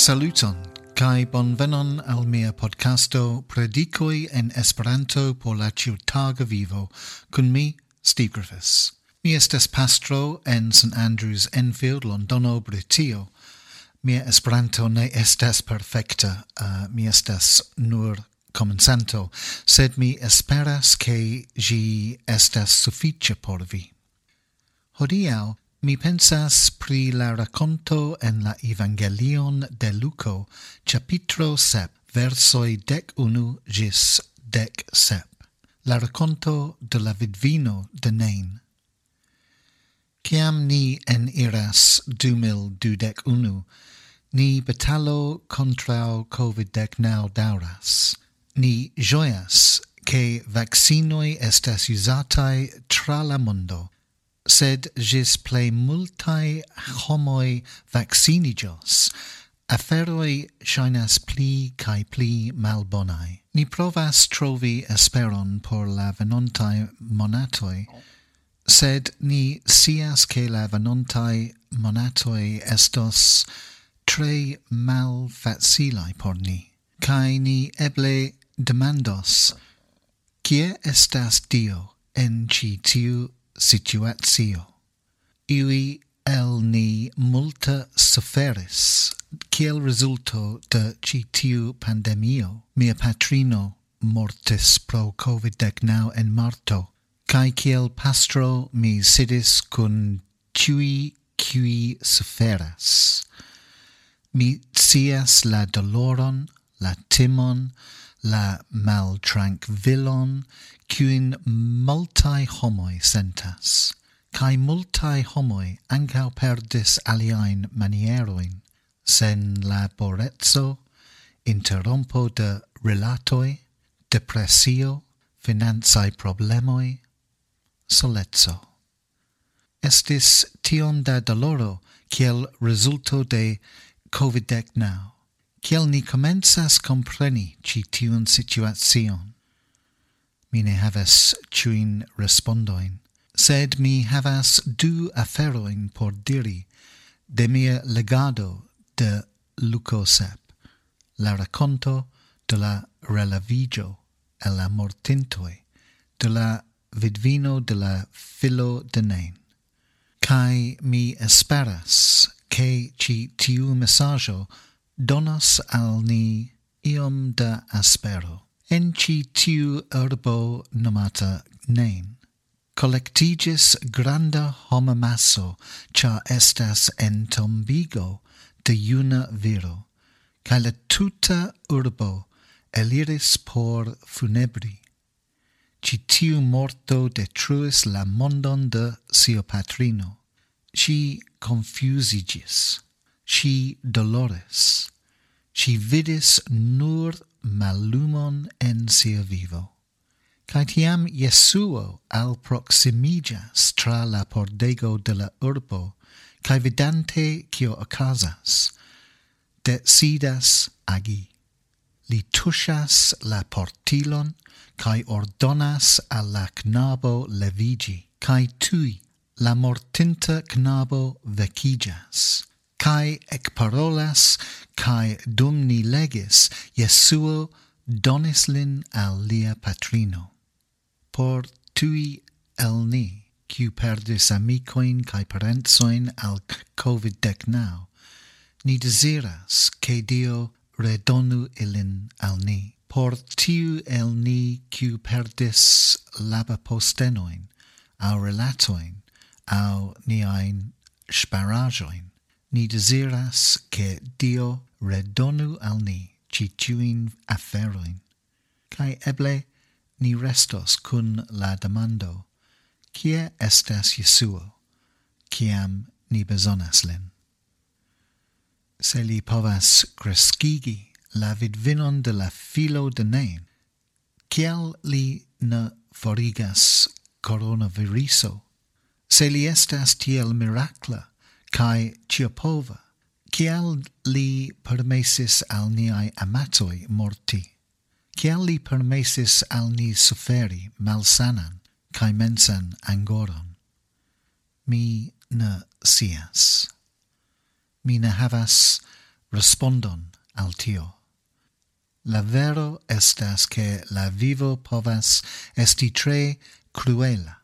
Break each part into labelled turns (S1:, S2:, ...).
S1: Saluton, kai bonvenon al mia podcasto Predicoi en Esperanto por la ciutaga vivo, kun mi, Steve Griffiths. Mi estes pastro en St. Andrews Enfield, Londono, Britio. Mia Esperanto ne estas perfecta, uh, mi estes nur comensanto, sed mi esperas che gi estas suffice por vi. Hodiau, Mi pensas pri la raconto en la Evangelion de Luco, capitro sep, versoi dec unu gis dec sep. La raconto de la vidvino de Nain. Ciam ni en iras du mil dudec unu, ni batalo contrao COVID-19 dauras. Ni joyas che vaccinoi estas usatai tra la mondo, sed gis plei multae homoi vaccinijos, aferoi shainas pli cae pli malbonai. Ni provas trovi esperon por la venontai monatoi, sed ni sias che la venontai monatoi estos tre mal facilai por ni. Cae ni eble demandos, kie estas Dio en ci tiu situatio. Iui el ni multa suferis, kiel resulto de citiu pandemio. Mia patrino mortis pro COVID-19 en marto, cae kiel pastro mi sidis cun ciui qui suferas. Mi cias la doloron, la timon, la maltrankvilon, quin multae homoi sentas, cae multae homoi ancau perdis aliaen manieroin, sen laborezzo, interrompo de relatoi, depressio, finanzae problemoi, solezzo. Estis tion da doloro, kiel resulto de COVID-19, kiel ni comenzas compreni ci tiun situacion. Mi ne havas ciuin respondoin, sed mi havas du aferoin por diri de mia legado de Luco Sep, la raconto de la relavigio e la mortintoi de la vidvino de la filo de Nain. Cai mi esperas che ci tiu messaggio donas al ni iom da aspero. En ci tiu urbo nomata Nain, collectigis granda homamasso, cha estas en tombigo de iuna viro, ca la tuta urbo eliris por funebri. Ci tiu morto detruis la mondon de sio patrino. Ci confusigis. Ci dolores, ci vidis nur malumon en sia vivo. Tiam Jesuo al proximigas tra la pordego de la urbo, cae vidante cio ocasas, decidas agi. Li tushas la portilon, cae ordonas al la knabo levigi, cae tui la mortinta knabo vecigas kai ec parolas, kai dum ni legis, Jesuo donis lin al lia patrino. Por tui el ni, quiu perdis amicoin kai parentsoin al COVID-19, ni desiras che Dio redonu ilin al ni. Por tiu el ni quiu perdis labapostenoin, au relatoin, au niain sparajoin. Ni desiras che Dio redonu al ni ci tuin aferoin, Cai eble ni restos cun la demando, cie estas Jesuo, ciam ni besonas lin. Se li povas crescigi la vidvinon de la filo de nein, cial li ne forigas coronaviruso, se li estas tiel miracla, cae ciopova, cial li permesis al niai amatoi morti? Cial li permesis al ni suferi malsanan, cae mensan angoron? Mi ne sias. Mi ne havas respondon al tio. La vero estas che la vivo povas esti tre cruela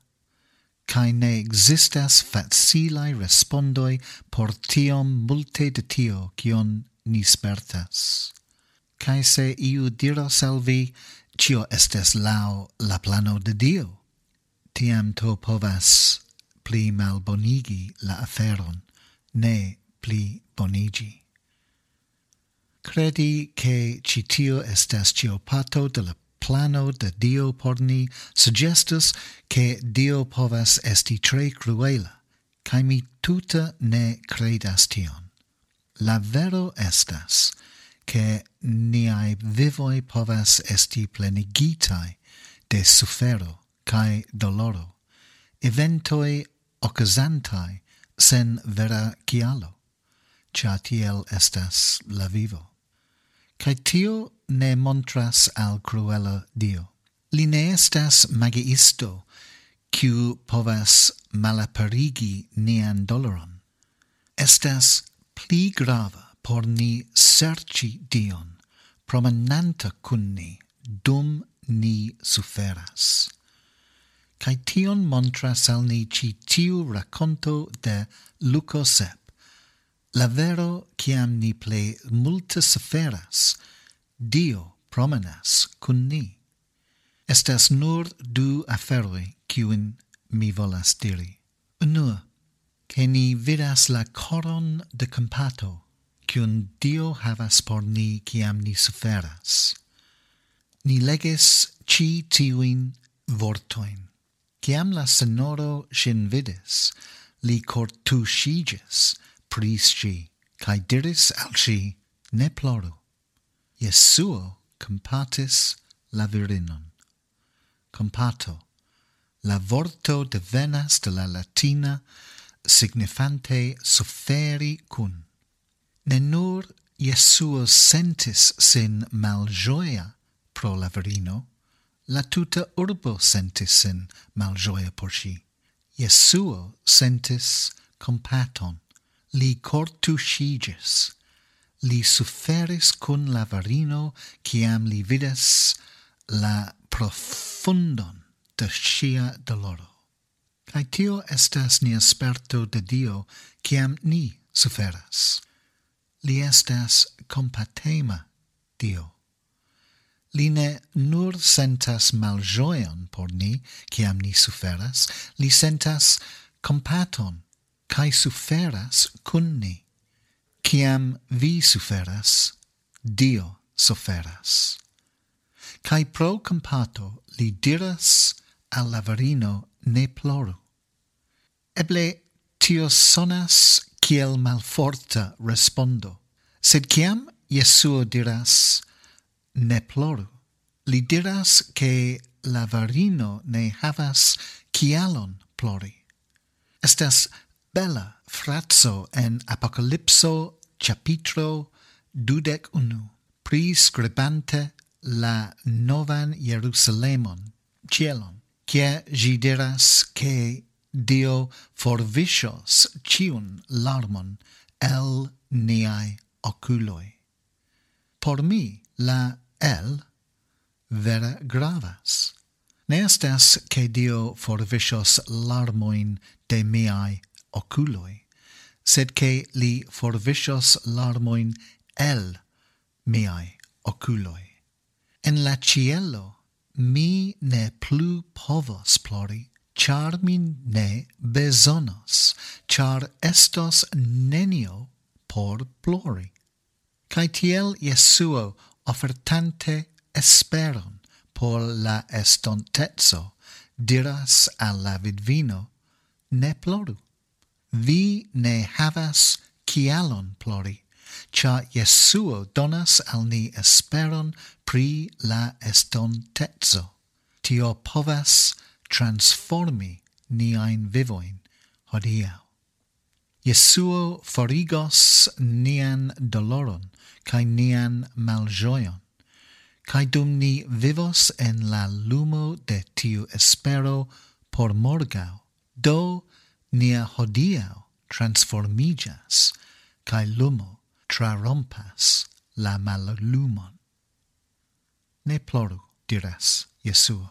S1: cae ne existas facilae respondoi por tiom multe de tio cion ni spertas. Cae se iu diros al vi, cio estes lau la plano de Dio, tiam to povas pli malbonigi la aferon, ne pli bonigi. Credi che citio estas cio pato de la plano de Dio por ni suggestus che Dio povas esti tre cruela, cae mi tuta ne credas tion. La vero estas che niai vivoi povas esti plenigitai de sufero cae doloro, eventoi occasantai sen vera cialo, cia tiel estas la vivo. cae tio ne montras al cruela Dio. Li ne estas magiisto, quiu povas malaperigi nian doloron. Estas pli grava por ni serci Dion, promenanta cun ni, dum ni suferas. Kai tion montras al ni ci tiu raconto de Luco Sepp. La vero ciam ni ple multe suferas, Dio promenas cun ni. Estas nur du aferoi ciuin mi volas diri. Unua, che ni vidas la coron de compato, cion Dio havas por ni ciam ni suferas. Ni leges ci tiuin vortoin. Ciam la senoro sin vides, li cortusigis, pris ci, cae diris al ci, ne ploru. Jesuo compatis la virinon. Compato, la vorto devenas de la latina signifante suferi cun. Ne nur Jesuo sentis sin malgioia pro la virino, la tuta urbo sentis sin malgioia por si. Jesuo sentis compaton, li cortuscigis, li suferis cun la varino ciam li vides la profundon de sia doloro. Cai tio estas nia sperto de Dio ciam ni suferas. Li estas compatema Dio. Li ne nur sentas maljoion por ni, ciam ni suferas, li sentas compaton cae suferas cun ni. Ciam vi suferas, Dio suferas. Cae pro compato li diras al lavarino ne ploru. Eble tio sonas kiel malforta respondo, sed ciam Jesuo diras ne ploru, li diras che laverino ne havas cialon plori. Estas bella fratso en Apocalypso capitro dudec unu, prescribante la novan Jerusalemon, cielon, cia gi diras che Dio forvisios ciun larmon el niai oculoi. Por mi la el vera gravas. Ne estas che Dio forvisios larmoin de miai oculoi, sed che li forvisios larmoin el miai oculoi. En la cielo mi ne plu povos plori, char mi ne besonos, char estos nenio por plori. Cai tiel Jesuo offertante esperon por la estontezo, diras al la vidvino, ne ploru vi ne havas kialon plori, cia Jesuo donas al ni esperon pri la estontezo. Tio povas transformi niain vivoin hodiau. Jesuo forigos nian doloron, cae nian maljoion, cae dum ni vivos en la lumo de tiu espero por morgau, do nia hodiau transformigas, cae lumo trarompas la malumon. Ne ploru, diras Jesuo.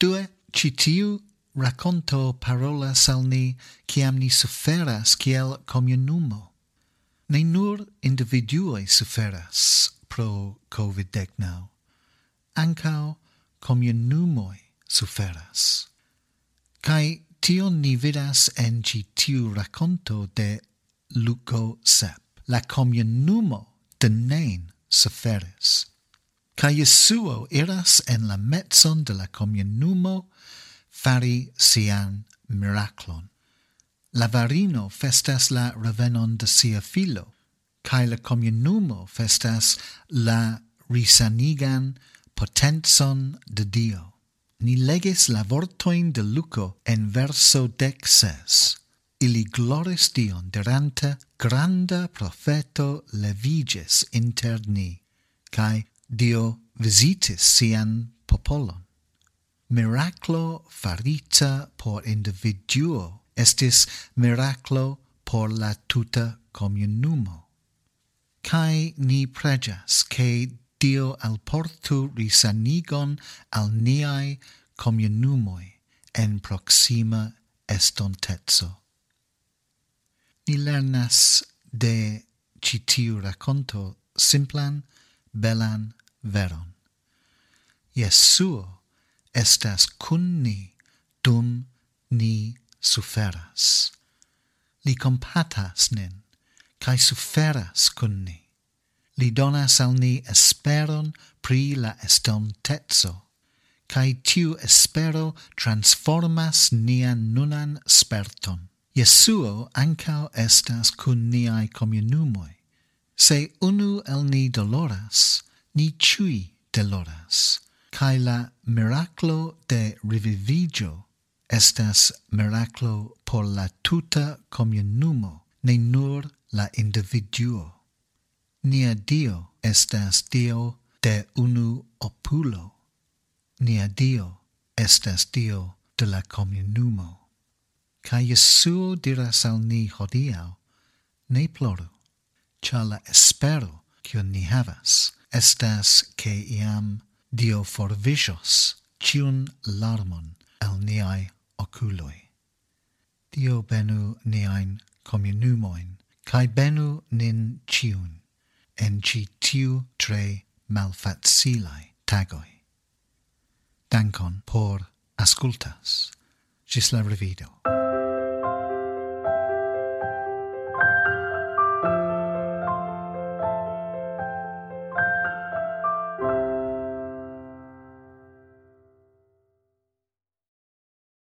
S1: Due, citiu raconto parola salni ciam ni suferas ciel comunumo. Ne nur individuoi suferas pro COVID-19, ancao comunumoi suferas. Cae tion ni vidas en citiu raconto de Luco Sep. La comunumo de nen suferis. Ca Jesuo iras en la metzon de la comunumo fari sian miraclon. La varino festas la revenon de sia filo, cae la comunumo festas la risanigan potenzon de Dio. ni leges la vortoin de Luco en verso dexes. Ili gloris Dion derante granda profeto leviges inter ni, cae Dio visitis sian popolon. Miraclo farita por individuo estis miraclo por la tuta communumo. Cae ni pregas, che Dio alportu risanigon al niai communumoi en proxima estontezzo. Ni lernas de citiu raconto simplan, belan veron. Jesuo estas cun ni dum ni suferas. Li compatas nin, cae suferas cun ni. Li donas al ni esperon pri la estontezo, cae tiu espero transformas nian nunan sperton. Jesuo ancao estas cun niai comunumoi. Se unu el ni doloras, ni chui doloras, cae la miraclo de revivigio estas miraclo por la tuta comunumo, ne nur la individuo. Nia Dio estas Dio de unu opulo. Nia Dio estas Dio de la communumo. Ca Jesuo diras al ni hodiau, ne ploru, ca la espero cion ni havas, estas che iam Dio forvisos cion larmon el niai oculoi. Dio benu niain communumoin, cae benu nin ciun. En ci tiu tre malfacilai tagoi. Dankon por ascultas. Gis la revido.